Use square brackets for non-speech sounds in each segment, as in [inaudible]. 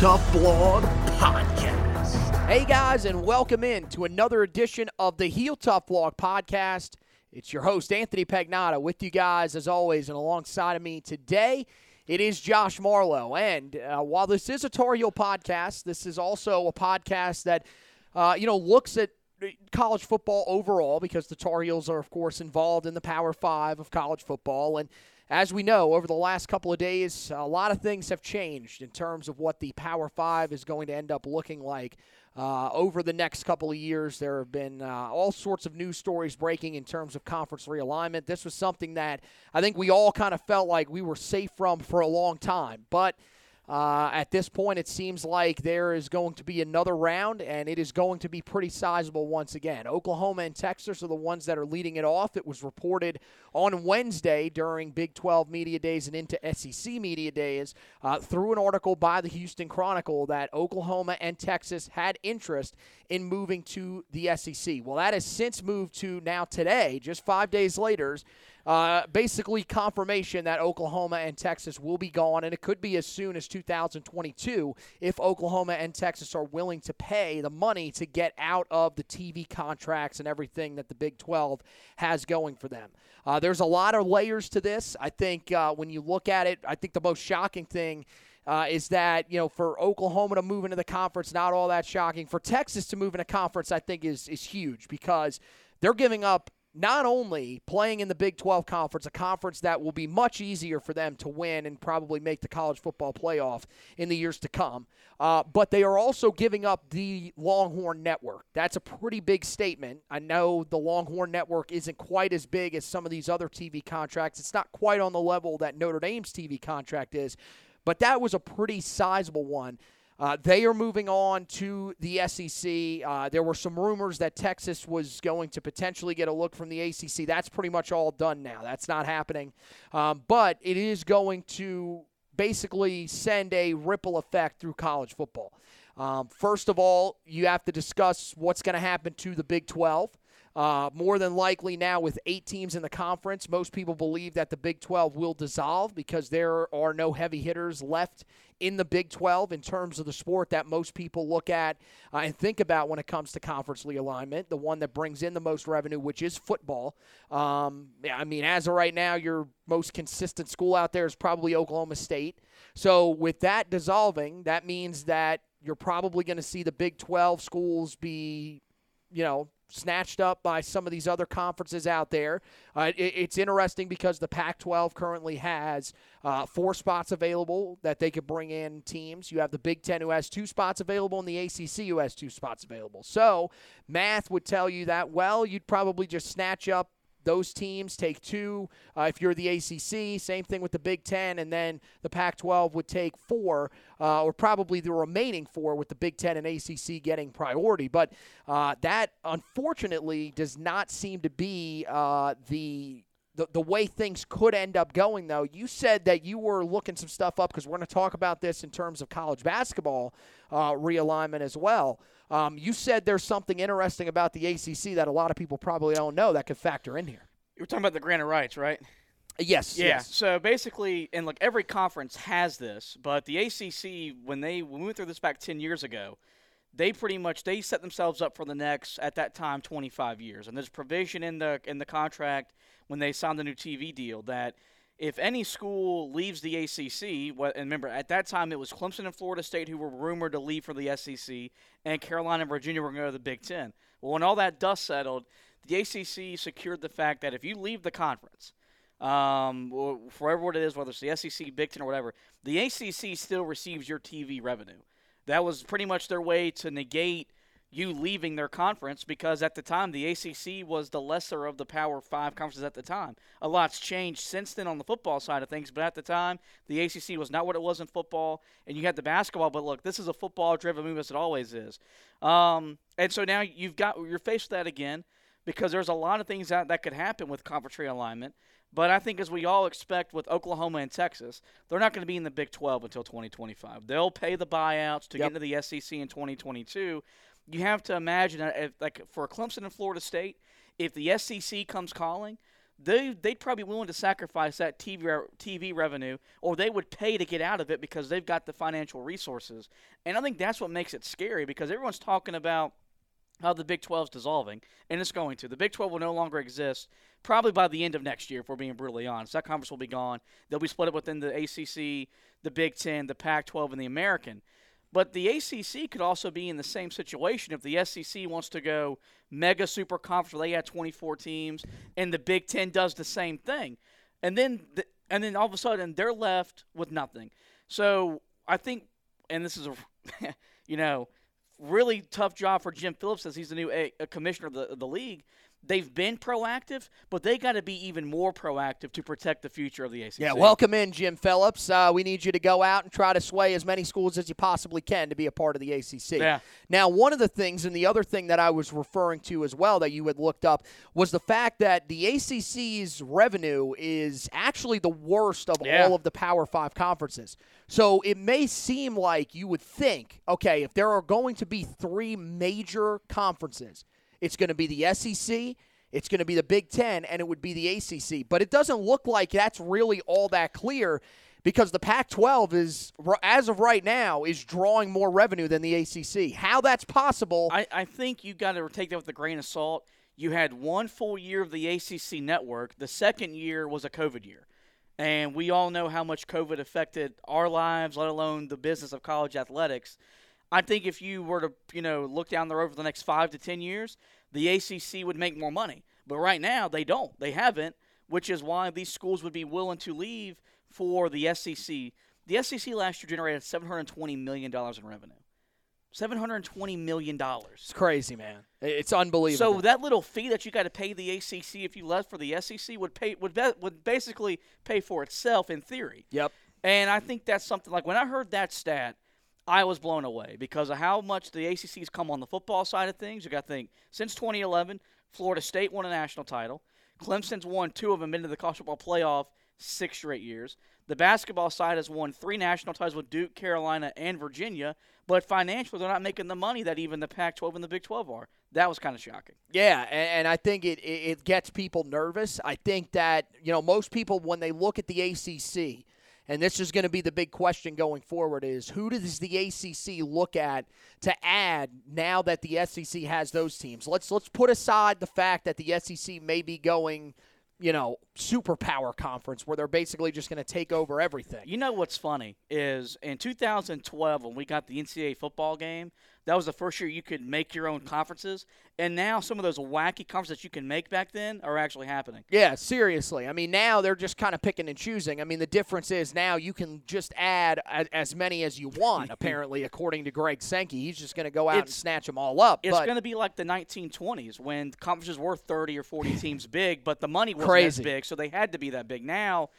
Tough Blog Podcast. Hey guys, and welcome in to another edition of the Heel Tough Vlog podcast. It's your host Anthony Pagnotta with you guys as always, and alongside of me today it is Josh Marlowe. And uh, while this is a Tar Heel podcast, this is also a podcast that uh, you know looks at college football overall because the Tar Heels are of course involved in the Power Five of college football and. As we know, over the last couple of days, a lot of things have changed in terms of what the Power Five is going to end up looking like uh, over the next couple of years. There have been uh, all sorts of news stories breaking in terms of conference realignment. This was something that I think we all kind of felt like we were safe from for a long time. But uh, at this point, it seems like there is going to be another round, and it is going to be pretty sizable once again. Oklahoma and Texas are the ones that are leading it off. It was reported on Wednesday during Big 12 Media Days and into SEC Media Days uh, through an article by the Houston Chronicle that Oklahoma and Texas had interest in moving to the SEC. Well, that has since moved to now today, just five days later. Uh, basically confirmation that Oklahoma and Texas will be gone, and it could be as soon as 2022 if Oklahoma and Texas are willing to pay the money to get out of the TV contracts and everything that the Big 12 has going for them. Uh, there's a lot of layers to this. I think uh, when you look at it, I think the most shocking thing. Uh, is that you know for Oklahoma to move into the conference not all that shocking for Texas to move into conference I think is is huge because they're giving up not only playing in the Big 12 conference, a conference that will be much easier for them to win and probably make the college football playoff in the years to come, uh, but they are also giving up the Longhorn Network. That's a pretty big statement. I know the Longhorn Network isn't quite as big as some of these other TV contracts, it's not quite on the level that Notre Dame's TV contract is, but that was a pretty sizable one. Uh, they are moving on to the SEC. Uh, there were some rumors that Texas was going to potentially get a look from the ACC. That's pretty much all done now. That's not happening. Um, but it is going to basically send a ripple effect through college football. Um, first of all, you have to discuss what's going to happen to the Big 12. Uh, more than likely now, with eight teams in the conference, most people believe that the Big 12 will dissolve because there are no heavy hitters left in the Big 12 in terms of the sport that most people look at uh, and think about when it comes to conference realignment, the one that brings in the most revenue, which is football. Um, I mean, as of right now, your most consistent school out there is probably Oklahoma State. So, with that dissolving, that means that you're probably going to see the Big 12 schools be, you know, snatched up by some of these other conferences out there. Uh, it, it's interesting because the Pac 12 currently has uh, four spots available that they could bring in teams. You have the Big Ten who has two spots available, and the ACC who has two spots available. So, math would tell you that, well, you'd probably just snatch up those teams take two. Uh, if you're the ACC, same thing with the Big Ten, and then the Pac 12 would take four, uh, or probably the remaining four, with the Big Ten and ACC getting priority. But uh, that, unfortunately, does not seem to be uh, the the, the way things could end up going, though, you said that you were looking some stuff up because we're going to talk about this in terms of college basketball uh, realignment as well. Um, you said there's something interesting about the ACC that a lot of people probably don't know that could factor in here. You were talking about the grant of rights, right? Yes. Yeah. Yes. So basically, and look, every conference has this, but the ACC, when they when we went through this back ten years ago, they pretty much they set themselves up for the next at that time 25 years, and there's provision in the in the contract when they signed the new TV deal that if any school leaves the ACC, and remember at that time it was Clemson and Florida State who were rumored to leave for the SEC, and Carolina and Virginia were going to the Big Ten. Well, when all that dust settled, the ACC secured the fact that if you leave the conference, um, whatever what it is, whether it's the SEC, Big Ten, or whatever, the ACC still receives your TV revenue. That was pretty much their way to negate you leaving their conference because at the time the ACC was the lesser of the Power Five conferences at the time. A lot's changed since then on the football side of things, but at the time the ACC was not what it was in football, and you had the basketball. But look, this is a football-driven move as it always is, um, and so now you've got you're faced with that again because there's a lot of things that that could happen with conference realignment. But I think, as we all expect with Oklahoma and Texas, they're not going to be in the Big 12 until 2025. They'll pay the buyouts to yep. get into the SEC in 2022. You have to imagine, uh, if, like for Clemson and Florida State, if the SEC comes calling, they they'd probably be willing to sacrifice that TV TV revenue, or they would pay to get out of it because they've got the financial resources. And I think that's what makes it scary because everyone's talking about how the Big 12 is dissolving, and it's going to. The Big 12 will no longer exist probably by the end of next year, if we're being brutally honest. That conference will be gone. They'll be split up within the ACC, the Big 10, the Pac 12, and the American. But the ACC could also be in the same situation if the SEC wants to go mega super conference where they had 24 teams, and the Big 10 does the same thing. And then, the, and then all of a sudden, they're left with nothing. So I think, and this is a, [laughs] you know, really tough job for Jim Phillips as he's the new a, a commissioner of the, of the league. They've been proactive, but they got to be even more proactive to protect the future of the ACC. Yeah, welcome in, Jim Phillips. Uh, we need you to go out and try to sway as many schools as you possibly can to be a part of the ACC. Yeah. Now, one of the things, and the other thing that I was referring to as well that you had looked up, was the fact that the ACC's revenue is actually the worst of Yeah. all of the Power Five conferences. So it may seem like you would think, okay, if there are going to be three major conferences, it's going to be the SEC, it's going to be the Big Ten, and it would be the ACC. But it doesn't look like that's really all that clear because the Pac 12 is, as of right now, is drawing more revenue than the ACC. How that's possible. I, I think you've got to take that with a grain of salt. You had one full year of the ACC network, the second year was a COVID year. And we all know how much COVID affected our lives, let alone the business of college athletics. I think if you were to, you know, look down the road for the next five to ten years, the ACC would make more money. But right now, they don't. They haven't, which is why these schools would be willing to leave for the SEC. The SEC last year generated $720 million in revenue. $720 million. It's crazy, man. It's unbelievable. So that little fee that you got to pay the ACC if you left for the SEC would pay would be, would basically pay for itself in theory. Yep. And I think that's something like when I heard that stat, I was blown away because of how much the ACC's come on the football side of things. You got to think since 2011, Florida State won a national title. Clemson's won two of them into the college football playoff six straight years. The basketball side has won three national titles with Duke, Carolina, and Virginia, but financially they're not making the money that even the Pac-12 and the Big 12 are. That was kind of shocking. Yeah, and, I think it, it gets people nervous. I think that you know most people when they look at the ACC, and this is going to be the big question going forward: is who does the ACC look at to add now that the SEC has those teams? Let's let's put aside the fact that the SEC may be going you know, superpower conference where they're basically just going to take over everything. You know what's funny is in 2012 when we got the NCAA football game, that was the first year you could make your own conferences, and now some of those wacky conferences you can make back then are actually happening. Yeah, seriously. I mean, now they're just kind of picking and choosing. I mean, the difference is now you can just add a, as many as you want. [laughs] apparently, according to Greg Sankey, he's just going to go out It's- and snatch them all up. It's going to be like the 1920s when conferences were 30 or 40 [laughs] teams big, but the money wasn't Crazy. big, so they had to be that big. Now,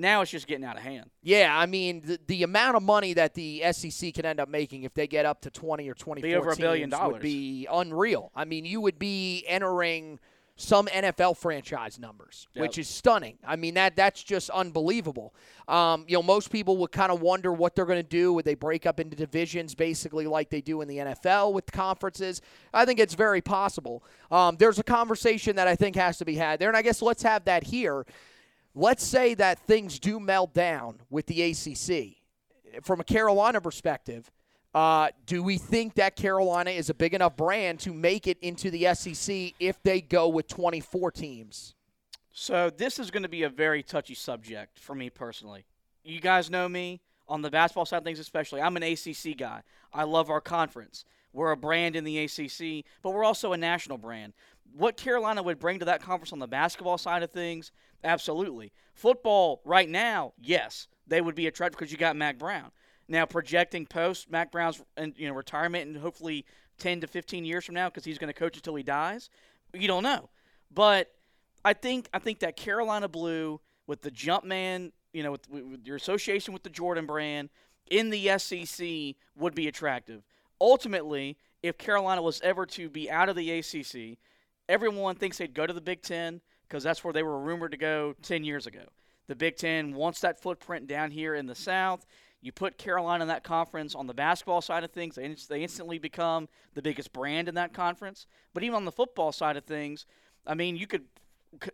now it's just getting out of hand. yeah, I mean, the, the amount of money that the SEC could end up making if they get up to twenty or twenty-four Be over a teams billion would be unreal. I mean, you would be entering some NFL franchise numbers, Yep. which is stunning. I mean that that's just unbelievable. Um, you know, most people would kind of wonder what they're going to do. Would they break up into divisions, basically like they do in the NFL with conferences? I think it's very possible. Um, there's a conversation that I think has to be had there, and I guess let's have that here. Let's say that things do melt down with the ACC. From a Carolina perspective, uh, do we think that Carolina is a big enough brand to make it into the SEC if they go with 24 teams? So this is going to be a very touchy subject for me personally. You guys know me on the basketball side of things, especially. I'm an ACC guy. I love our conference. We're a brand in the ACC, but we're also a national brand. What Carolina would bring to that conference on the basketball side of things, absolutely. Football right now, yes, they would be attractive because you got Mack Brown. Now projecting post Mack Brown's you know retirement and hopefully 10 to 15 years from now because he's going to coach until he dies. You don't know, but I think I think that Carolina Blue with the Jumpman, you know, with, with your association with the Jordan brand in the SEC would be attractive. Ultimately, if Carolina was ever to be out of the ACC, everyone thinks they'd go to the Big Ten because that's where they were rumored to go 10 years ago. The Big Ten wants that footprint down here in the South. You put Carolina in that conference on the basketball side of things, they, they instantly become the biggest brand in that conference. But even on the football side of things, I mean, you could,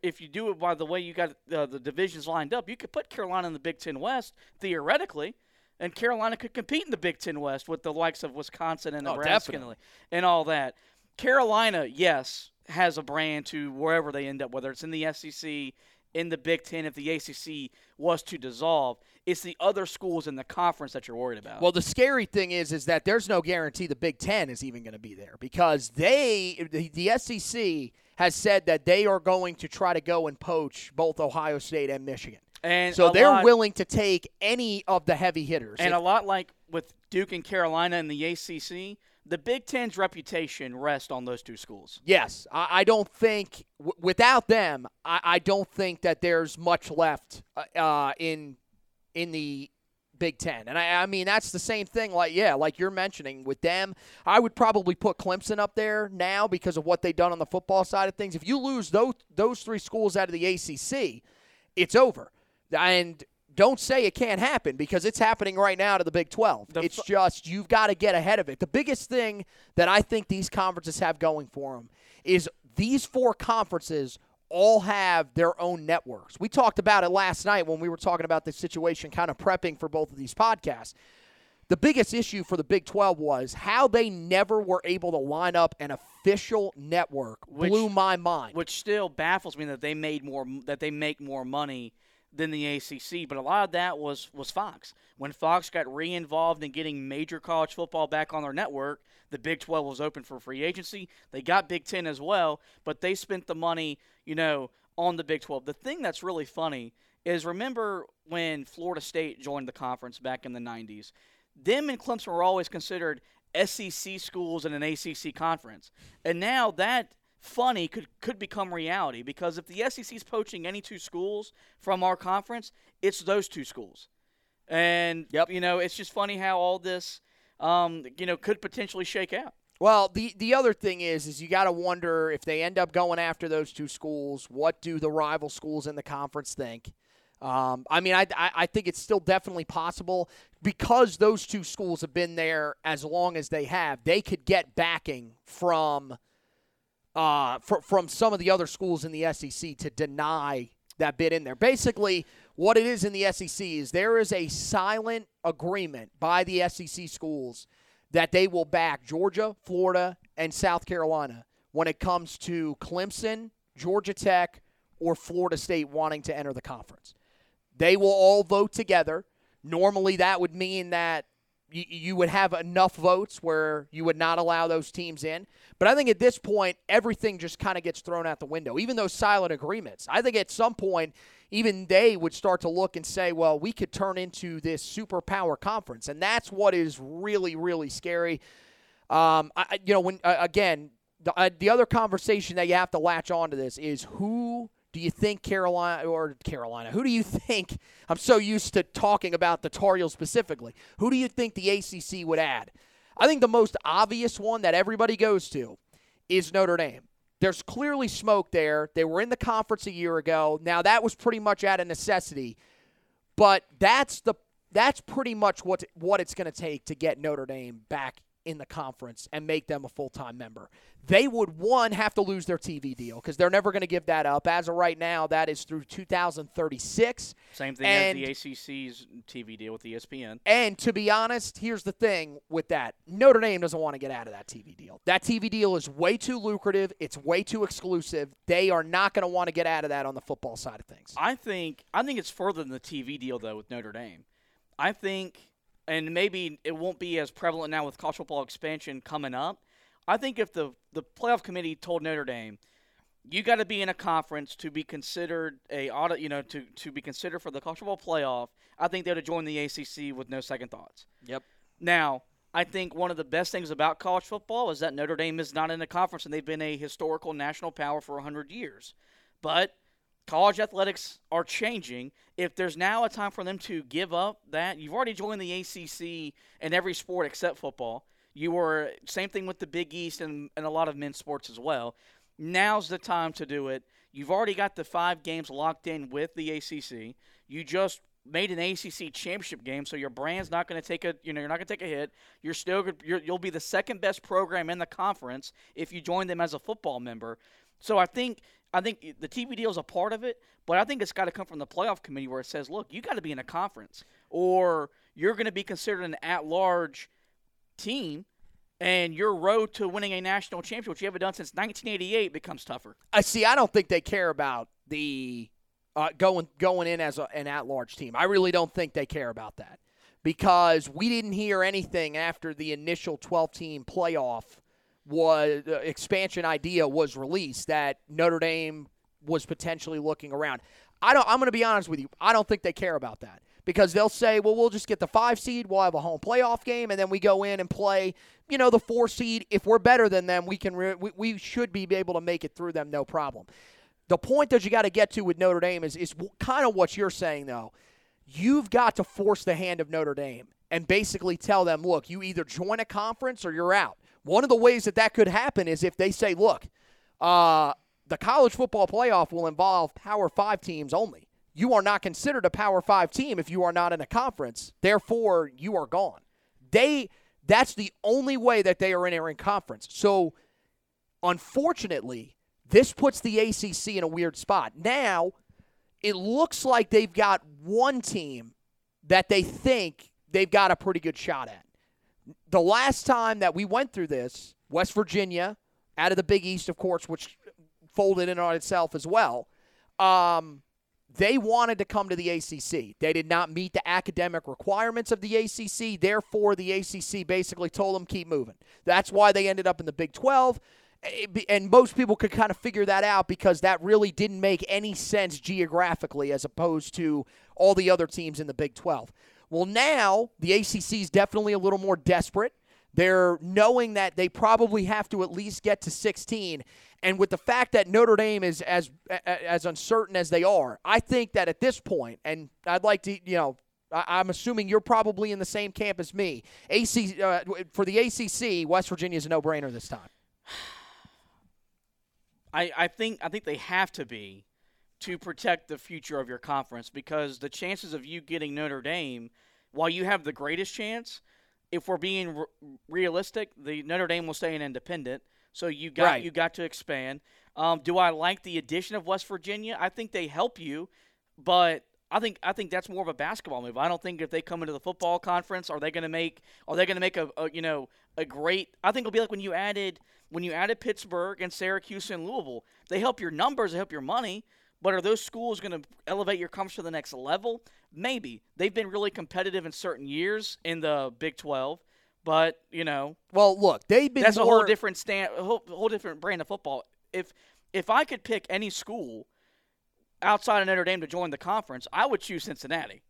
if you do it by the way you got uh, the divisions lined up, you could put Carolina in the Big Ten West theoretically, and Carolina could compete in the Big Ten West with the likes of Wisconsin and Oh, Nebraska definitely. and all that. Carolina, yes, has a brand to wherever they end up, whether it's in the SEC, in the Big Ten, if the ACC was to dissolve. It's the other schools in the conference that you're worried about. Well, the scary thing is, is that there's no guarantee the Big Ten is even going to be there because they, the, the SEC, has said that they are going to try to go and poach both Ohio State and Michigan. and So they're lot- willing to take any of the heavy hitters. And If- a lot like with Duke and Carolina in the ACC, the Big Ten's reputation rests on those two schools. Yes, I, I don't think w- without them, I, I don't think that there's much left uh, uh, in in the Big Ten. And I, I mean that's the same thing. Like yeah, like you're mentioning with them, I would probably put Clemson up there now because of what they've done on the football side of things. If you lose those those three schools out of the ACC, it's over. And don't say it can't happen because it's happening right now to the Big 12. The it's fu- just you've got to get ahead of it. The biggest thing that I think these conferences have going for them is these four conferences all have their own networks. We talked about it last night when we were talking about the situation, kind of prepping for both of these podcasts. The biggest issue for the Big 12 was how they never were able to line up an official network. Which- blew my mind. which still baffles me that they made more that they make more money than the ACC. But a lot of that was was Fox. When Fox got re-involved in getting major college football back on their network, the Big 12 was open for free agency. They got Big 10 as well, but they spent the money, you know, on the Big 12. The thing that's really funny is remember when Florida State joined the conference back in the 90s. Them and Clemson were always considered SEC schools in an ACC conference. And now that funny could could become reality because if the SEC is poaching any two schools from our conference, it's those two schools. And Yep. you know, it's just funny how all this um, you know, could potentially shake out. Well, the the other thing is, is you got to wonder if they end up going after those two schools. What do the rival schools in the conference think? Um, I mean, I, I I think it's still definitely possible because those two schools have been there as long as they have. They could get backing from uh, fr- from some of the other schools in the SEC to deny that bid in there. Basically, what it is in the SEC is there is a silent agreement by the SEC schools that they will back Georgia, Florida, and South Carolina when it comes to Clemson, Georgia Tech, or Florida State wanting to enter the conference. They will all vote together. Normally, that would mean that you, you would have enough votes where you would not allow those teams in. But I think at this point, everything just kind of gets thrown out the window. Even those silent agreements. I think at some point, even they would start to look and say, well, we could turn into this superpower conference. And that's what is really, really scary. Um, I, you know, when uh, again, the, uh, the other conversation that you have to latch onto this is who do you think Carolina or Carolina? Who do you think? [laughs] I'm so used to talking about the Tar Heels specifically. Who do you think the ACC would add? I think the most obvious one that everybody goes to is Notre Dame. There's clearly smoke there. They were in the conference a year ago. Now that was pretty much out of necessity, but that's the that's pretty much what what it's going to take to get Notre Dame back in the conference and make them a full time member. They would, one, have to lose their TV deal because they're never going to give that up. As of right now, that is through 2036. Same thing And- as the ACC's TV deal with ESPN. And to be honest, here's the thing with that Notre Dame doesn't want to get out of that TV deal. That TV deal is way too lucrative, it's way too exclusive. They are not going to want to get out of that on the football side of things. I think I think it's further than the TV deal though with Notre Dame. I think, and maybe it won't be as prevalent now with college football expansion coming up. I think if the the playoff committee told Notre Dame, you got to be in a conference to be considered a audit, you know, to to be considered for the college football playoff. I think they'd have joined the ACC with no second thoughts. Yep. Now, I think one of the best things about college football is that Notre Dame is not in a conference and they've been a historical national power for 100 years. But college athletics are changing. If there's now a time for them to give up that, you've already joined the ACC in every sport except football. You were same thing with the Big East and, and a lot of men's sports as well. Now's the time to do it. You've already got the five games locked in with the ACC. You just made an ACC championship game, so your brand's not going to take a you know you're not going to take a hit. You're still you're, you'll be the second best program in the conference if you join them as a football member. So I think I think the TV deal is a part of it, but I think it's got to come from the playoff committee where it says, look, you got to be in a conference, or you're going to be considered an at-large team, and your road to winning a national championship, which you haven't done since 1988, becomes tougher. I see. I don't think they care about the uh, going going in as a, an at-large team. I really don't think they care about that because we didn't hear anything after the initial 12-team playoff was uh, expansion idea was released that Notre Dame was potentially looking around. I don't. I'm going to be honest with you. I don't think they care about that because they'll say, "Well, we'll just get the five seed. We'll have a home playoff game, and then we go in and play, you know, the four seed. If we're better than them, we can. Re- we, we should be able to make it through them, no problem." The point that you got to get to with Notre Dame is is kind of what you're saying, though. You've got to force the hand of Notre Dame and basically tell them, "Look, you either join a conference or you're out." One of the ways that that could happen is if they say, "Look, uh, the college football playoff will involve Power Five teams only. You are not considered a Power Five team if you are not in a conference. Therefore, you are gone. They that's the only way that they are in entering conference. So, unfortunately, this puts the ACC in a weird spot. Now, it looks like they've got one team that they think they've got a pretty good shot at. The last time that we went through this, West Virginia, out of the Big East, of course, which folded in on itself as well. Um, they wanted to come to the ACC. They did not meet the academic requirements of the ACC. Therefore, the ACC basically told them keep moving. That's why they ended up in the Big 12. And most people could kind of figure that out because that really didn't make any sense geographically as opposed to all the other teams in the Big 12. Well, now the ACC is definitely a little more desperate. They're knowing that they probably have to at least get to 16. And with the fact that Notre Dame is as as uncertain as they are, I think that at this point, and I'd like to, you know, I'm assuming you're probably in the same camp as me. AC uh, for the ACC, West Virginia is a no-brainer this time. [sighs] I, I think I think they have to be to protect the future of your conference because the chances of you getting Notre Dame, while you have the greatest chance, if we're being r- realistic, the Notre Dame will stay an independent. So you got Right. you got to expand. Um, do I like the addition of West Virginia? I think they help you, but I think I think that's more of a basketball move. I don't think if they come into the football conference, are they going to make are they going to make a, a you know a great? I think it'll be like when you added when you added Pittsburgh and Syracuse and Louisville. They help your numbers, they help your money. But are those schools going to elevate your conference to the next level? Maybe they've been really competitive in certain years in the Big Twelve, but you know Well, look, they've been that's more, a whole different stand, a whole, whole different brand of football. If if I could pick any school outside of Notre Dame to join the conference, I would choose Cincinnati.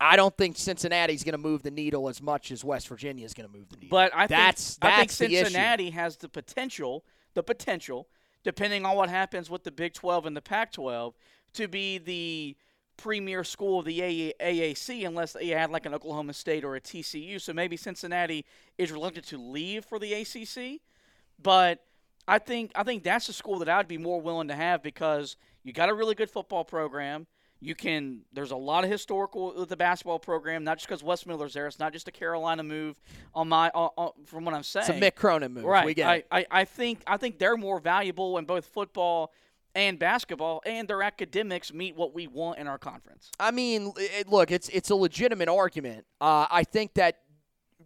I don't think Cincinnati's going to move the needle as much as West Virginia is going to move the needle. But I that's think I think that's the issue. Cincinnati has the potential, the potential, depending on what happens with the Big 12 and the Pac-12, to be the premier school of the AAC unless they had like an Oklahoma State or a TCU. So maybe Cincinnati is reluctant to leave for the ACC, but I think I think that's a school that I'd be more willing to have because you got a really good football program. You can. There's a lot of historical with the basketball program, not just because Wes Miller's there. It's not just a Carolina move. On my, on, on, from what I'm saying, It's a Mick Cronin move. Right. We get I, it. I, I think I think they're more valuable in both football and basketball, and their academics meet what we want in our conference. I mean, it, look, it's it's a legitimate argument. Uh, I think that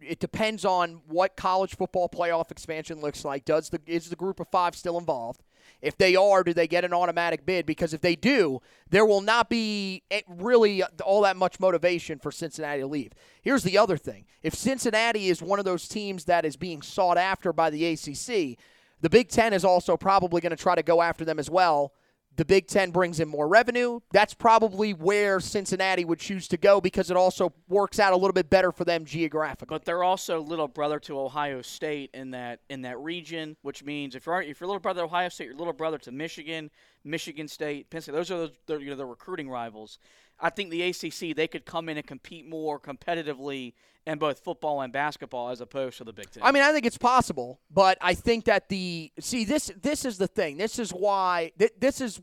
it depends on what college football playoff expansion looks like. Does the is the group of five still involved? If they are, do they get an automatic bid? Because if they do, there will not be really all that much motivation for Cincinnati to leave. Here's the other thing: if Cincinnati is one of those teams that is being sought after by the ACC, the Big Ten is also probably going to try to go after them as well. The Big Ten brings in more revenue. That's probably where Cincinnati would choose to go because it also works out a little bit better for them geographically. But they're also little brother to Ohio State in that in that region, which means if you're if you're little brother to Ohio State, you're little brother to Michigan, Michigan State, Penn State. Those are the, you know the recruiting rivals. I think the ACC they could come in and compete more competitively in both football and basketball as opposed to the Big Ten. I mean, I think it's possible, but I think that the see this this is the thing. This is why th- this is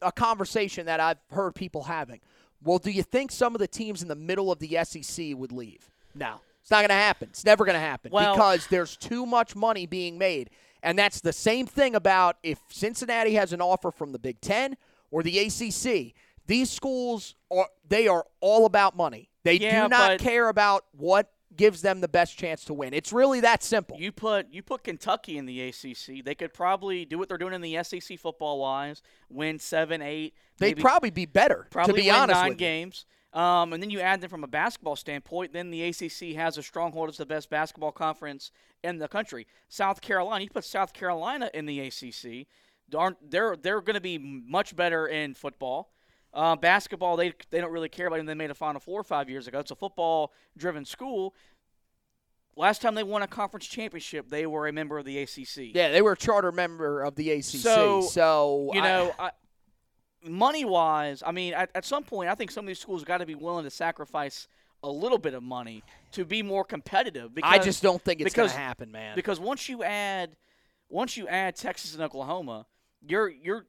a conversation that I've heard people having. Well, do you think some of the teams in the middle of the SEC would leave? No. It's not going to happen. It's never going to happen Well- because there's too much money being made. And that's the same thing about if Cincinnati has an offer from the Big 10 or the ACC. These schools are they are all about money. They Yeah, do not care about what gives them the best chance to win. It's really that simple. You put you put Kentucky in the ACC, they could probably do what they're doing in the SEC football wise, win seven, eight. They'd maybe, probably be better, probably to be honest nine with you. games. Um, and then you add them from a basketball standpoint, then the ACC has a stronghold as the best basketball conference in the country. South Carolina, you put South Carolina in the ACC, aren't they're they're going to be much better in football. Uh, basketball, they they don't really care about. It. They made a Final Four five years ago. It's a football-driven school. Last time they won a conference championship, they were a member of the ACC. Yeah, they were a charter member of the ACC. So, So, you I- know, I, money wise, I mean, at, at some point, I think some of these schools got to be willing to sacrifice a little bit of money to be more competitive. Because, I just don't think it's going to happen, man. Because once you add, once you add Texas and Oklahoma, you're you're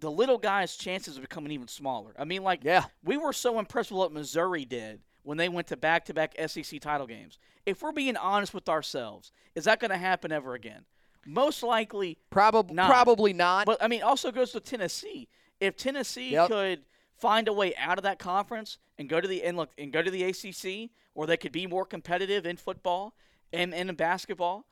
the little guys' chances are becoming even smaller. I mean, like Yeah. we were so impressed with what Missouri did when they went to back-to-back SEC title games. If we're being honest with ourselves, is that going to happen ever again? Most likely Probably, not. probably not. but I mean, also goes to Tennessee. If Tennessee Yep. could find a way out of that conference and go to the and look and go to the ACC, where they could be more competitive in football and, and in basketball,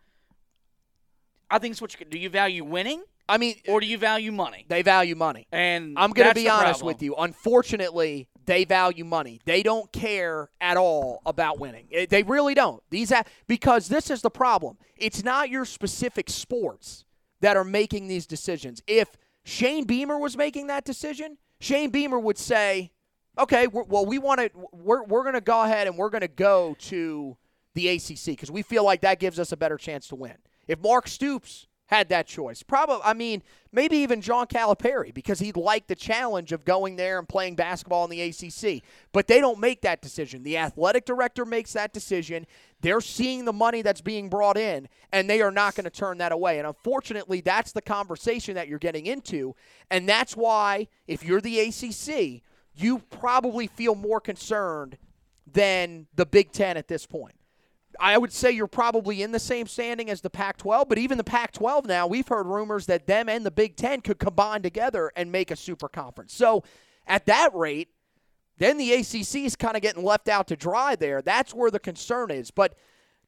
I think it's what you could. Do you value winning I mean, or do you value money? they value money. And I'm going to be honest problem. with you. Unfortunately, they value money. They don't care at all about winning. They really don't. These because this is the problem. It's not your specific sports that are making these decisions. If Shane Beamer was making that decision, Shane Beamer would say, "Okay, we're, well, we want to. We're we're going to go ahead and we're going to go to the ACC because we feel like that gives us a better chance to win." If Mark Stoops had that choice. Probably, I mean, maybe even John Calipari because he liked the challenge of going there and playing basketball in the ACC. But they don't make that decision. The athletic director makes that decision. They're seeing the money that's being brought in, and they are not going to turn that away. And unfortunately, that's the conversation that you're getting into. And that's why, if you're the ACC, you probably feel more concerned than the Big Ten at this point. I would say you're probably in the same standing as the Pac 12, but even the Pac 12 now, we've heard rumors that them and the Big Ten could combine together and make a super conference. So at that rate, then the ACC is kind of getting left out to dry there. That's where the concern is. But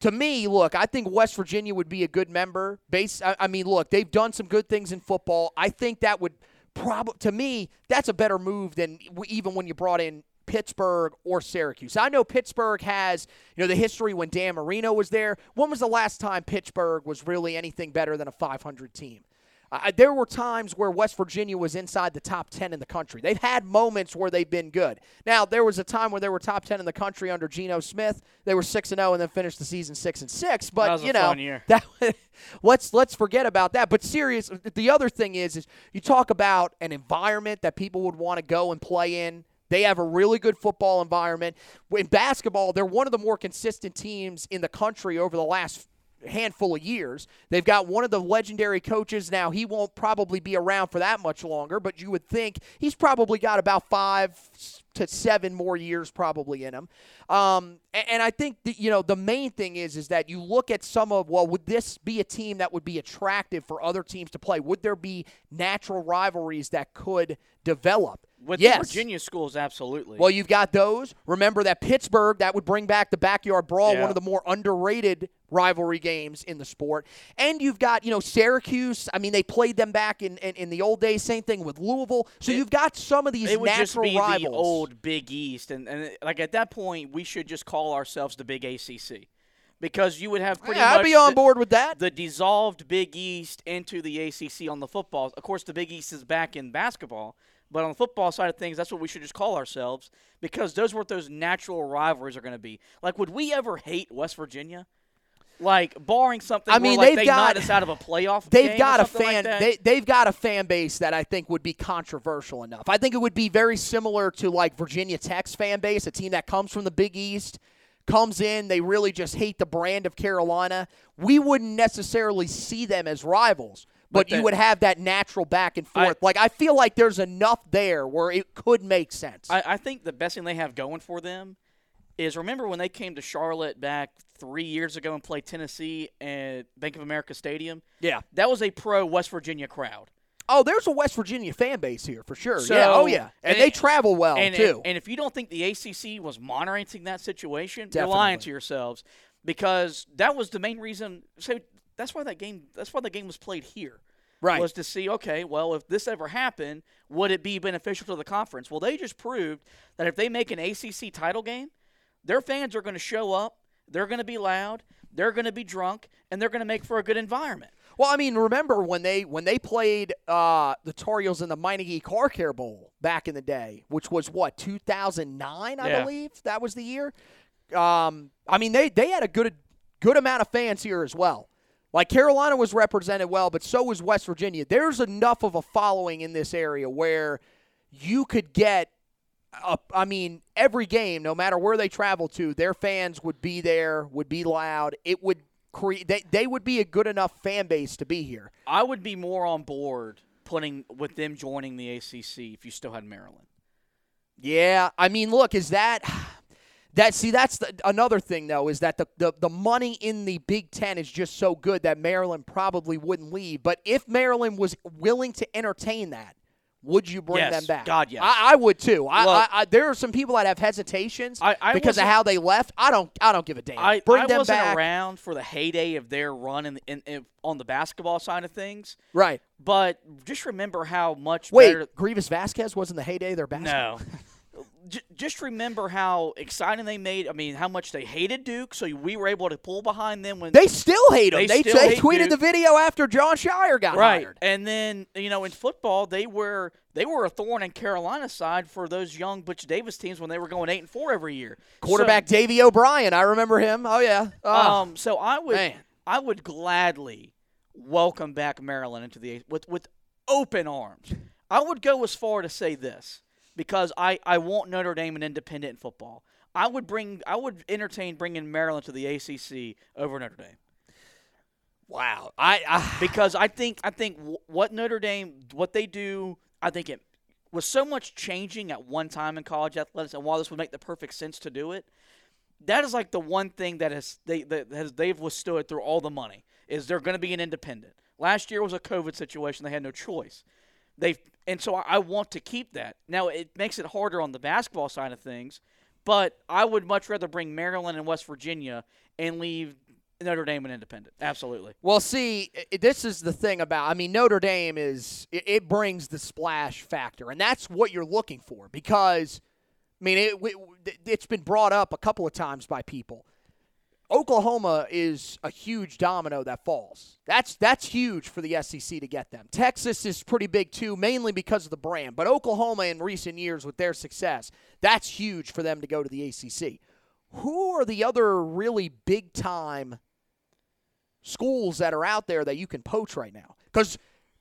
to me, look, I think West Virginia would be a good member. Base, I, I mean, look, they've done some good things in football. I think that would probably, to me, that's a better move than even when you brought in Pittsburgh or Syracuse. I know Pittsburgh has, you know, the history when Dan Marino was there. When was the last time Pittsburgh was really anything better than a 500 team? Uh, there were times where West Virginia was inside the top 10 in the country. They've had moments where they've been good. Now, there was a time where they were top 10 in the country under Geno Smith. They were 6 and 0 and then finished the season 6 and 6, but That was a you know, that [laughs] let's let's forget about that. But serious the other thing is is you talk about an environment that people would want to go and play in. They have a really good football environment. In basketball, they're one of the more consistent teams in the country over the last handful of years. They've got one of the legendary coaches now. He won't probably be around for that much longer, but you would think he's probably got about five to seven more years probably in him. Um, and, I think that, you know the main thing is is that you look at some of well, would this be a team that would be attractive for other teams to play? Would there be natural rivalries that could develop? With yes. the Virginia schools, absolutely. Well, you've got those. Remember that Pittsburgh, that would bring back the backyard brawl, Yeah. one of the more underrated rivalry games in the sport. And you've got, you know, Syracuse. I mean, they played them back in, in, in the old days. Same thing with Louisville. So It- you've got some of these it would natural just be rivals. the old Big East, and, and like at that point, we should just call ourselves the Big ACC, because you would have pretty yeah, much I'd be on the, board with that. the dissolved Big East into the ACC on the football. Of course, the Big East is back in basketball, but on the football side of things, that's what we should just call ourselves because those were what those natural rivalries are going to be. Like, would we ever hate West Virginia? Like, barring something, I mean, where, like, they've they got- us out of a playoff. They've got a something like fan. they they've got a fan base that I think would be controversial enough. I think it would be very similar to like Virginia Tech's fan base, a team that comes from the Big East, comes in, they really just hate the brand of Carolina. We wouldn't necessarily see them as rivals, but, But you would have that natural back and I- forth. like I feel like there's enough there where it could make sense. I, I think the best thing they have going for them is remember when they came to Charlotte back three years ago and played Tennessee at Bank of America Stadium? yeah. That was a pro West Virginia crowd. Oh, there's a West Virginia fan base here for sure. So- yeah. Oh yeah, and, and they it- travel well and, too. and if you don't think the ACC was monitoring that situation, Definitely. you're lying to yourselves because that was the main reason. So that's why that game. That's why the game was played here. right. was to see, okay, well, if this ever happened, would it be beneficial to the conference? Well, they just proved that if they make an ACC title game, their fans are going to show up, they're going to be loud, they're going to be drunk, and they're going to make for a good environment. Well, I mean, remember when they when they played uh, the Tar Heels in the Meineke Car Care Bowl back in the day, which was what 2009, I Yeah. believe that was the year. Um, I mean, they they had a good good amount of fans here as well. Like Carolina was represented well, but so was West Virginia. There's enough of a following in this area where you could get. A, I mean, every game, no matter where they travel to, their fans would be there, would be loud. It would create. They, they would be a good enough fan base to be here. I would be more on board putting with them joining the ACC if you still had Maryland. Yeah, I mean, look, is that that? See, that's the, another thing though, is that the, the the money in the Big Ten is just so good that Maryland probably wouldn't leave. But if Maryland was willing to entertain that, would you bring Yes, them back? God, yes. I, I would too. I, Look- I, I there are some people that have hesitations because of how they left. I don't. I don't give a damn. I, bring I them wasn't back. around for the heyday of their run in, in, in on the basketball side of things, Right. but just remember how much Wait, better Greivis Vasquez wasn't the heyday of their basketball. No. [laughs] J- just remember how exciting they made. I mean, how much they hated Duke. So we were able to pull behind them when They still hate him. They They, they tweeted Duke. the video after Jon Scheyer got right. hired. And then you know in football they were they were a thorn in Carolina's side for those young Butch Davis teams when they were going eight and four every year. Quarterback Davey O'Brien, I remember him. Oh yeah. So, Oh. um. So I would man. I would gladly welcome back Maryland into the with with open arms. I would go as far to say this because I, I want Notre Dame an independent in football. I would bring I would entertain bringing Maryland to the ACC over Notre Dame wow. I, I [sighs] because I think I think what Notre Dame what they do I think it was so much changing at one time in college athletics and while this would make the perfect sense to do it that is like the one thing that has they that has they've withstood through all the money is they're going to be an independent. Last year was a COVID situation; they had no choice. They and so I, I want to keep that. Now it makes it harder on the basketball side of things, but I would much rather bring Maryland and West Virginia and leave Notre Dame an independent. Absolutely. well, see, this is the thing about. I mean, Notre Dame is it, brings the splash factor, and that's what you're looking for because, I mean, it, it's been brought up a couple of times by people. Oklahoma is a huge domino that falls. That's that's huge for the SEC to get them. Texas is pretty big too, mainly because of the brand. But Oklahoma in recent years with their success, that's huge for them to go to the ACC. Who are the other really big time schools that are out there that you can poach right now? Because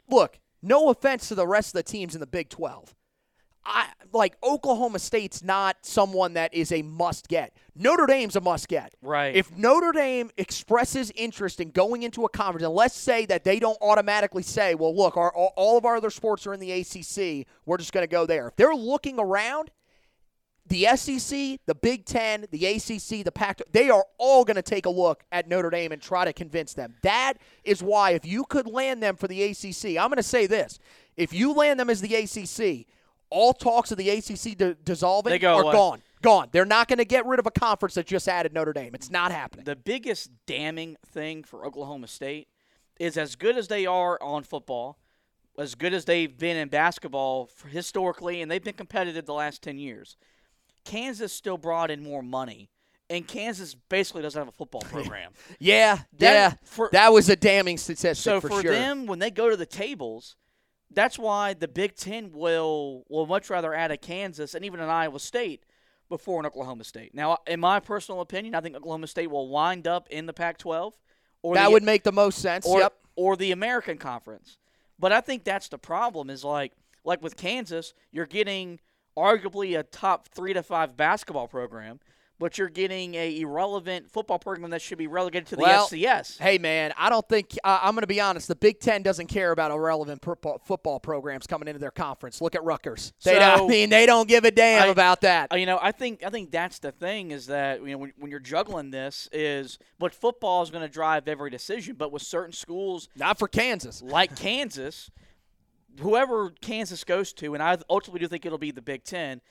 look, no offense to the rest of the teams in the Big 12. I like Oklahoma State's not someone that is a must get. Notre Dame's a must get. Right. If Notre Dame expresses interest in going into a conference, and let's say that they don't automatically say, well, look, our, all all of our other sports are in the ACC, we're just going to go there. If they're looking around, the SEC, the Big Ten, the ACC, the Pac, they are all going to take a look at Notre Dame and try to convince them. That is why, if you could land them for the ACC, I'm going to say this: if you land them as the ACC, all talks of the ACC di- dissolving go are away. gone. Gone. They're not going to get rid of a conference that just added Notre Dame. It's not happening. The biggest damning thing for Oklahoma State is as good as they are on football, as good as they've been in basketball for historically, and they've been competitive the last 10 years. Kansas still brought in more money, and Kansas basically doesn't have a football [laughs] program. yeah, That- yeah. for- that was a damning statistic so for, for, sure. them, when they go to the tables, that's why the Big Ten will will much rather add a Kansas and even an Iowa State before an Oklahoma State. Now, in my personal opinion, I think Oklahoma State will wind up in the Pac-12, or that the, would make the most sense. or yep. or the American Conference. But I think that's the problem. Is like like with Kansas, you're getting arguably a top three to five basketball program, but you're getting a irrelevant football program that should be relegated to the Well, FCS. Hey man, I don't think uh, I'm going to be honest. The Big Ten doesn't care about irrelevant football programs coming into their conference. Look at Rutgers. They So- don't, [laughs] I mean, they don't give a damn I- about that. Uh, you know, I think I think that's the thing is that you know when, when you're juggling this is but football is going to drive every decision, but with certain schools Not for Kansas. like [laughs] Kansas, whoever Kansas goes to, and I ultimately do think it'll be the Big Ten,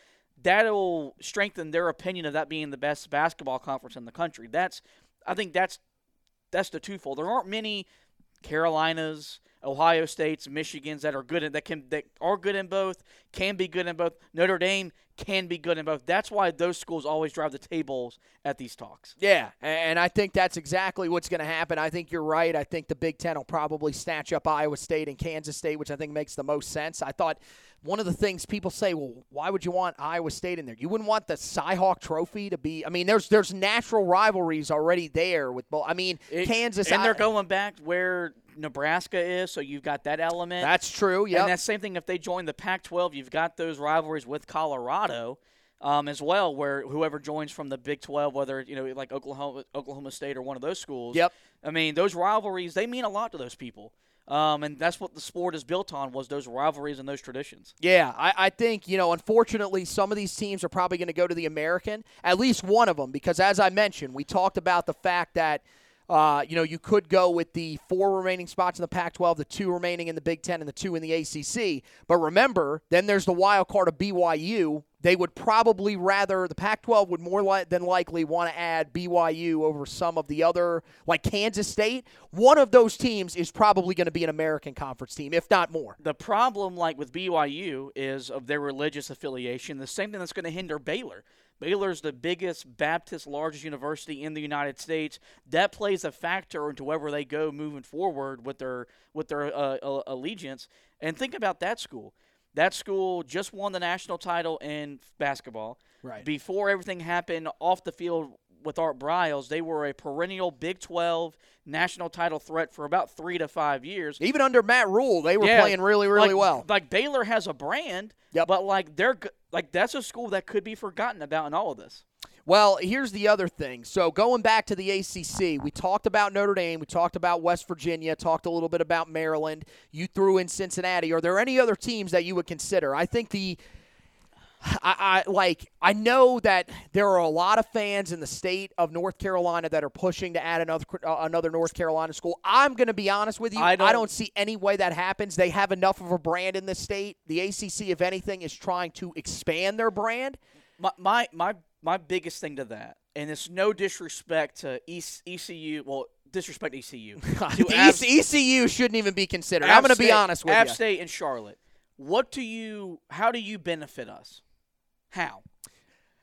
that'll strengthen their opinion of that being the best basketball conference in the country. That's I think that's that's the twofold. There aren't many Carolinas, Ohio States, Michigans that are good in that can that are good in both, can be good in both. Notre Dame can be good in both. That's why those schools always drive the tables at these talks. Yeah, and I think that's exactly what's going to happen. I think you're right. I think the Big Ten will probably snatch up Iowa State and Kansas State, which I think makes the most sense. I thought one of the things people say, well, why would you want Iowa State in there? You wouldn't want the Cyhawk Trophy to be. I mean, there's there's natural rivalries already there with both. I mean, It- Kansas and I- they're going back where Nebraska is, so you've got that element. That's true. And Yeah. that same thing if they join the Pac-12, you've got those rivalries with Colorado um, as well, where whoever joins from the Big 12, whether you know like Oklahoma, Oklahoma State or one of those schools. Yep. I mean, those rivalries they mean a lot to those people, um, and that's what the sport is built on was those rivalries and those traditions. Yeah, I, I think, you know, unfortunately, some of these teams are probably going to go to the American, at least one of them, because as I mentioned, we talked about the fact that, uh, you know, you could go with the four remaining spots in the Pac 12, the two remaining in the Big Ten, and the two in the ACC. But remember, then there's the wild card of BYU. They would probably rather, the Pac 12 would more li- than likely want to add BYU over some of the other, like Kansas State. One of those teams is probably going to be an American Conference team, if not more. The problem, like with BYU, is of their religious affiliation. The same thing that's going to hinder Baylor. Baylor's the biggest Baptist, largest university in the United States. That plays a factor into wherever they go moving forward with their with their uh, allegiance. And think about that school. That school just won the national title in basketball. Right. Before everything happened off the field with Art Briles, they were a perennial Big 12 national title threat for about three to five years. Even under Matt Rhule, they were Yeah, playing really, really like, well. Like Baylor has a brand, Yep. but like they're like that's a school that could be forgotten about in all of this. Well, here's the other thing. So going back to the ACC, we talked about Notre Dame, we talked about West Virginia, talked a little bit about Maryland. You threw in Cincinnati. Are there any other teams that you would consider? I think the I, I like I know that there are a lot of fans in the state of North Carolina that are pushing to add another uh, another North Carolina school. I'm going to be honest with you. I don't- see any way that happens. They have enough of a brand in this state. The ACC, if anything, is trying to expand their brand. My my my, my biggest thing to that, and it's no disrespect to ECU. Well, disrespect to ECU. App- ECU shouldn't even be considered. App I'm going to be honest with App you. State and Charlotte. What do you? How do you benefit us? How?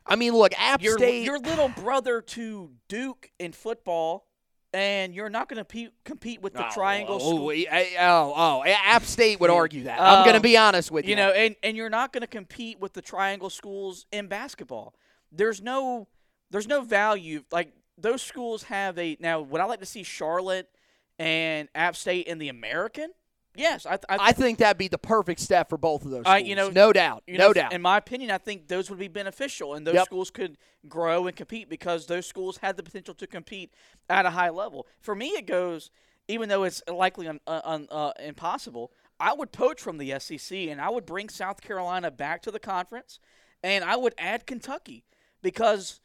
I mean, look, App Your State. your little brother to Duke in football, and you're not going to compete with the Oh, Triangle oh, eh, oh, oh, App State would argue that. I'm going to Um, be honest with you. you know, and, and you're not going to compete with the triangle schools in basketball. There's no there's no value like those schools have a now would I like to see Charlotte and App State in the American? Yes, I, I, I think that'd be the perfect step for both of those. Schools. you know- no doubt, You no doubt. In my opinion, I think those would be beneficial, and those Yep. schools could grow and compete because those schools had the potential to compete at a high level. For me, it goes, even though it's likely un, uh, un, uh, impossible. I would poach from the SEC, and I would bring South Carolina back to the conference, and I would add Kentucky because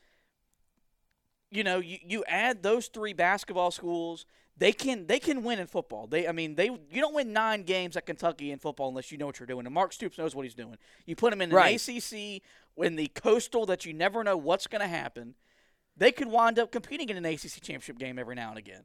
you know you, you add those three basketball schools they can they can win in football. They i mean they you don't win nine games at kentucky in football unless you know what you're doing. And mark stoops knows what he's doing. You put him in an Right. acc in the coastal that you never know what's going to happen they could wind up competing in an acc championship game every now and again.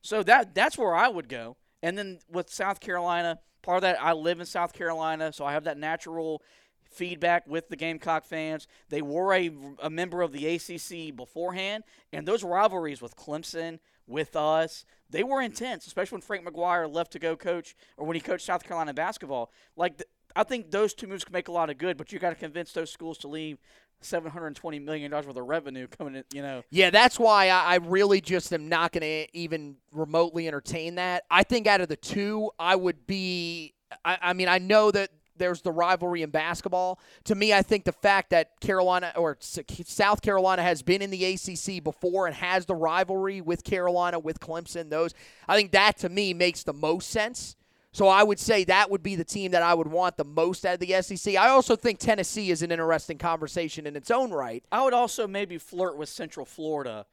So that that's where i would go. And then with south carolina part of that i live in south carolina so i have that natural feedback with the Gamecock fans. They were a, a member of the ACC beforehand, and those rivalries with Clemson, with us, they were intense, especially when Frank McGuire left to go coach or when he coached South Carolina basketball. Like, th- I think those two moves can make a lot of good, but you got to convince those schools to leave. $720 million worth of revenue coming in, you know. Yeah, that's why I, I really just am not going to even remotely entertain that. I think out of the two, I would be. I, I mean, I know that there's the rivalry in basketball. To me, I think the fact that Carolina or South Carolina has been in the ACC before and has the rivalry with Carolina, with Clemson, those, I think that to me makes the most sense. So I would say that would be the team that I would want the most out of the SEC. I also think Tennessee is an interesting conversation in its own right. I would also maybe flirt with Central Florida.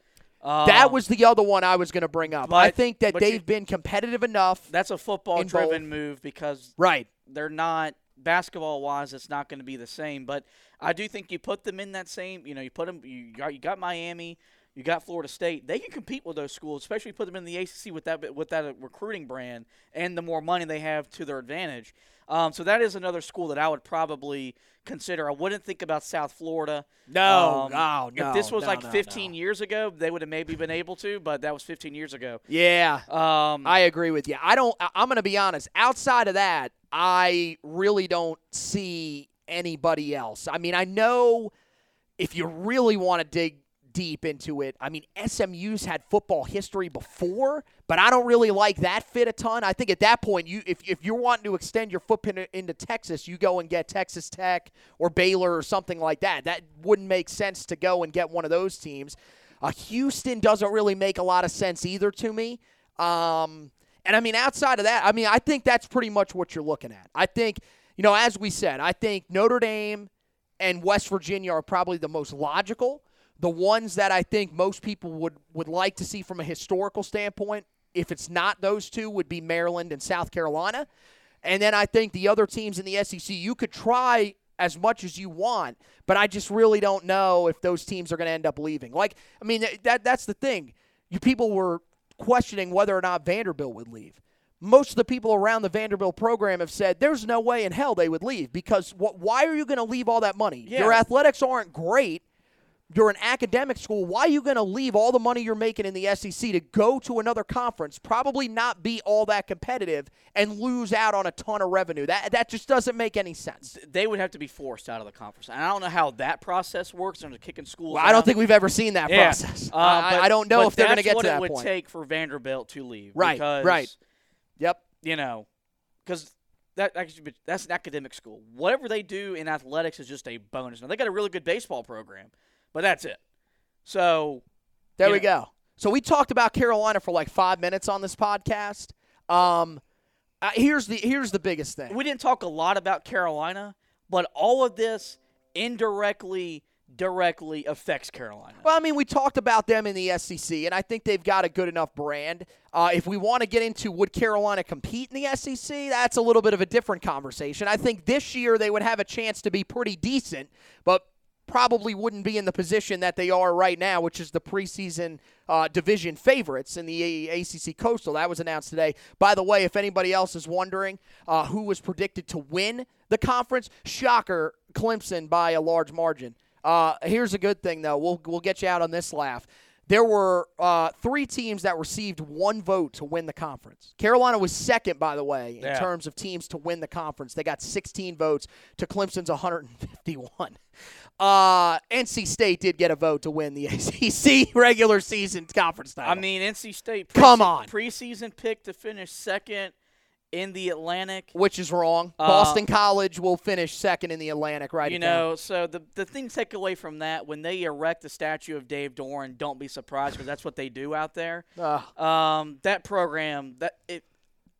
That Um, was the other one I was going to bring up. I think that they've been competitive enough. that's a football-driven move because right. they're not basketball wise it's not going to be the same but i do think you put them in that same you know you put them you got, you got miami you got florida state they can compete with those schools especially put them in the acc with that with that recruiting brand and the more money they have to their advantage um, so that is another school that i would probably consider i wouldn't think about south florida No, Um, no, if this was no, like no, 15 no. years ago they would have maybe been able to but that was 15 years ago Yeah. um, I agree with you. I don't. I'm going to be honest. Outside of that, I really don't see anybody else. I mean, I know if you really want to dig deep into it, I mean, SMU's had football history before, but I don't really like that fit a ton. I think at that point, you if if you're wanting to extend your footprint into Texas, you go and get Texas Tech or Baylor or something like that. That wouldn't make sense to go and get one of those teams. Uh, Houston doesn't really make a lot of sense either to me. Um, and I mean, outside of that, I mean, I think that's pretty much what you're looking at. I think, you know, as we said, I think Notre Dame and West Virginia are probably the most logical. The ones that I think most people would, would like to see from a historical standpoint, if it's not those two, would be Maryland and South Carolina. And then I think the other teams in the SEC, you could try as much as you want, but I just really don't know if those teams are going to end up leaving. Like, I mean, that that's the thing. You people were questioning whether or not Vanderbilt would leave. Most of the people around the Vanderbilt program have said there's no way in hell they would leave because what, why are you going to leave all that money? Yeah. Your athletics aren't great. You're an academic school. Why are you going to leave all the money you're making in the SEC to go to another conference, probably not be all that competitive, and lose out on a ton of revenue? That that just doesn't make any sense. they would have to be forced out of the conference. And I don't know how that process works under kicking schools. Well, I don't think we've ever seen that Yeah. process. Uh, I, but- I don't know if they're going to get to that point. What it would take for Vanderbilt to leave. Right, because, right. Yep. You know, because that actually that's an academic school. Whatever they do in athletics is just a bonus. Now they got a really good baseball program, but that's it. So There we know, go. So we talked about Carolina for like five minutes on this podcast. Um, uh, here's the here's the biggest thing. we didn't talk a lot about Carolina, but all of this indirectly, directly affects Carolina. Well, I mean, we talked about them in the SEC, and I think they've got a good enough brand. Uh, if we want to get into would Carolina compete in the SEC, that's a little bit of a different conversation. I think this year they would have a chance to be pretty decent, but probably wouldn't be in the position that they are right now, which is the preseason uh, division favorites in the ACC Coastal. That was announced today. By the way, if anybody else is wondering uh, who was predicted to win the conference, shocker, Clemson by a large margin. Uh, here's a good thing, though. We'll, we'll get you out on this laugh. There were uh, three teams that received one vote to win the conference. Carolina was second, by the way, in Yeah. terms of teams to win the conference. They got 16 votes to Clemson's 151. Uh, NC State did get a vote to win the [laughs] ACC regular season conference title. I mean, NC State. Come on. Preseason pick to finish second in the Atlantic. Which is wrong. Uh, Boston College will finish second in the Atlantic, right? You know, so the the thing to take away from that when they erect the statue of Dave Doeren, don't be surprised because that's what they do out there. Ugh. Um, that program that if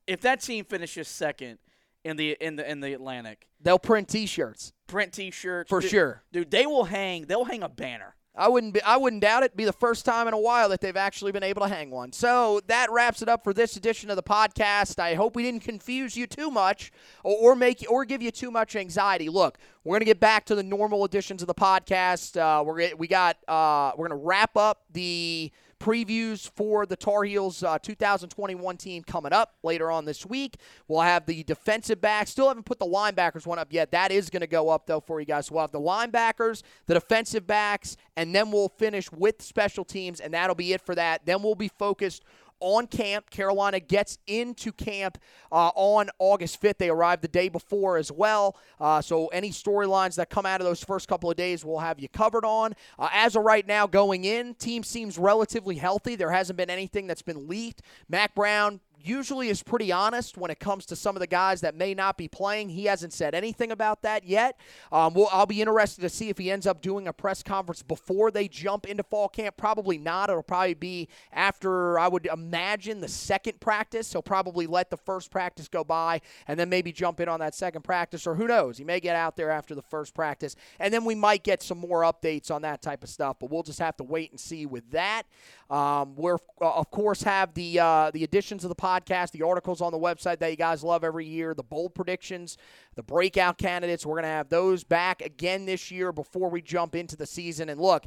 if that team finishes second in the in the in the Atlantic, they'll print T-shirts print T-shirts for dude, sure. Dude, they will hang. They'll hang a banner. I wouldn't be, I wouldn't doubt it. Be the first time in a while that they've actually been able to hang one. So that wraps it up for this edition of the podcast. I hope we didn't confuse you too much or, or make or give you too much anxiety. Look, we're gonna get back to the normal editions of the podcast. Uh, we're gonna- we got uh, we're gonna wrap up the previews for the Tar Heels uh, 2021 team coming up later on this week. We'll have the defensive backs. Still haven't put the linebackers one up yet. That is going to go up, though, for you guys. We'll have the linebackers, the defensive backs, and then we'll finish with special teams, and that'll be it for that. Then we'll be focused on camp. Carolina gets into camp uh, on August 5th. They arrived the day before as well. Uh, so any storylines that come out of those first couple of days, we'll have you covered on. Uh, as of right now, going in, team seems relatively healthy. There hasn't been anything that's been leaked. Mack Brown usually is pretty honest when it comes to some of the guys that may not be playing. He hasn't said anything about that yet. Um, well, I'll be interested to see if he ends up doing a press conference before they jump into fall camp. Probably not. It'll probably be after, I would imagine, the second practice. He'll probably let the first practice go by and then maybe jump in on that second practice, or who knows? He may get out there after the first practice, and then we might get some more updates on that type of stuff, but we'll just have to wait and see with that. Um, we're, uh, of course, have the, uh, the additions of the podcast, the articles on the website that you guys love every year, the bold predictions, the breakout candidates. We're going to have those back again this year before we jump into the season. And look,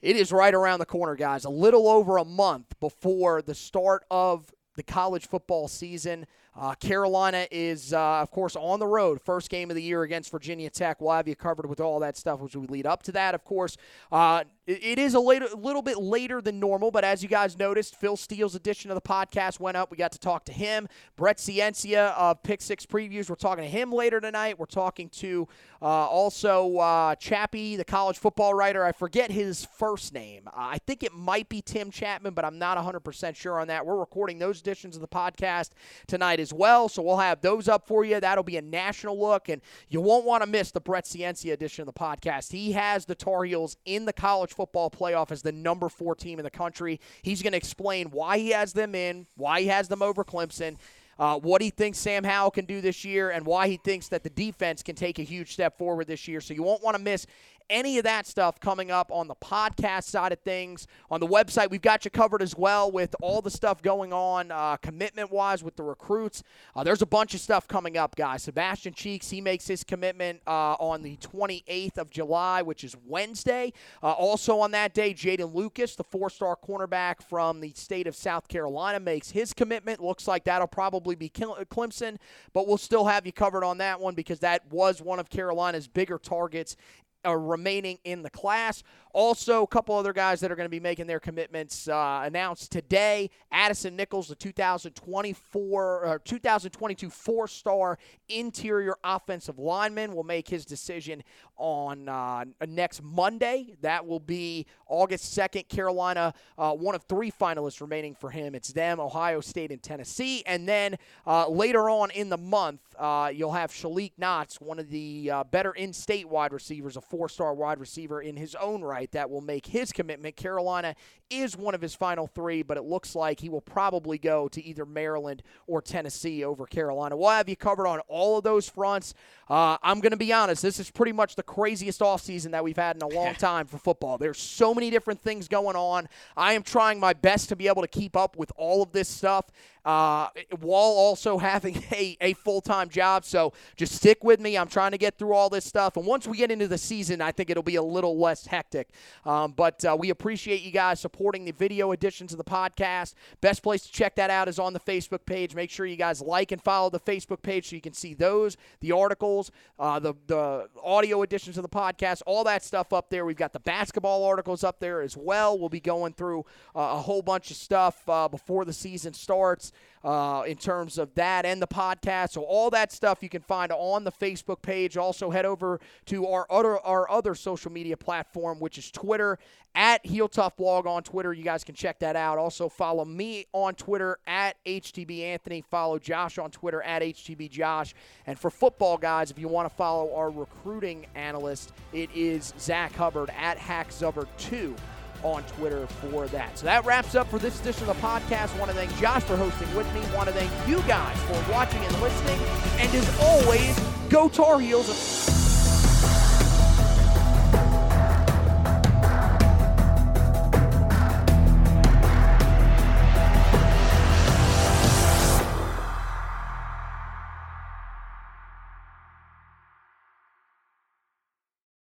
it is right around the corner, guys. A little over a month before the start of the college football season. Uh, Carolina is, uh, of course, on the road. First game of the year against Virginia Tech. We'll have you covered with all that stuff as we lead up to that. Of course, uh, it, it is a, a little bit later than normal, but as you guys noticed, Phil Steele's edition of the podcast went up. We got to talk to him. Brett Ciancia of Pick Six Previews. We're talking to him later tonight. We're talking to uh, also uh, Chappie, the college football writer. I forget his first name. I think it might be Tim Chapman, but I'm not 100% sure on that. We're recording those editions of the podcast tonight as well, so we'll have those up for you. That'll be a national look, and you won't want to miss the Brett Ciancia edition of the podcast. He has the Tar Heels in the college football playoff as the number four team in the country. He's going to explain why he has them in, why he has them over Clemson. Uh, what he thinks Sam Howell can do this year, and why he thinks that the defense can take a huge step forward this year. So you won't want to miss any of that stuff coming up on the podcast side of things. On the website, we've got you covered as well with all the stuff going on uh, commitment wise with the recruits. Uh, there's a bunch of stuff coming up, guys. Sebastian Cheeks, he makes his commitment uh, on the 28th of July, which is Wednesday. Uh, also on that day, Jaden Lucas, the four star cornerback from the state of South Carolina, makes his commitment. Looks like that'll probably be Clemson, but we'll still have you covered on that one because that was one of Carolina's bigger targets uh, remaining in the class. Also, a couple other guys that are going to be making their commitments uh, announced today. Addison Nichols, the 2024 or 2022 four-star interior offensive lineman, will make his decision on uh, next Monday. That will be August 2nd. Carolina, uh, one of three finalists remaining for him. It's them, Ohio State, and Tennessee. And then uh, later on in the month, uh, you'll have Shalik Knotts, one of the uh, better in-state wide receivers, a four-star wide receiver in his own right, that will make his commitment. Carolina is one of his final three, but it looks like he will probably go to either Maryland or Tennessee over Carolina. We'll have you covered on all of those fronts. Uh, I'm going to be honest, this is pretty much the craziest offseason that we've had in a long [laughs] time for football. There's so many different things going on. I am trying my best to be able to keep up with all of this stuff uh, while also [laughs] having a, a full time job. So just stick with me. I'm trying to get through all this stuff. And once we get into the season, I think it'll be a little less hectic. Um, but uh, we appreciate you guys supporting the video editions of the podcast. Best place to check that out is on the Facebook page. Make sure you guys like and follow the Facebook page so you can see those, the articles, uh, the, the audio editions of the podcast, all that stuff up there. We've got the basketball articles up there as well. We'll be going through uh, a whole bunch of stuff uh, before the season starts. uh, in terms of that and the podcast. So all that stuff you can find on the Facebook page. Also head over to our other our other social media platform, which is Twitter at Heel Tough Blog on Twitter. You guys can check that out. Also follow me on Twitter at HTB Anthony. Follow Josh on Twitter at HTB Josh. And for football guys, if you want to follow our recruiting analyst, it is Zach Hubbard at HackZubbard2 on Twitter for that. So that wraps up for this edition of the podcast. Want to thank Josh for hosting with me. Want to thank you guys for watching and listening. And as always, go Tar Heels.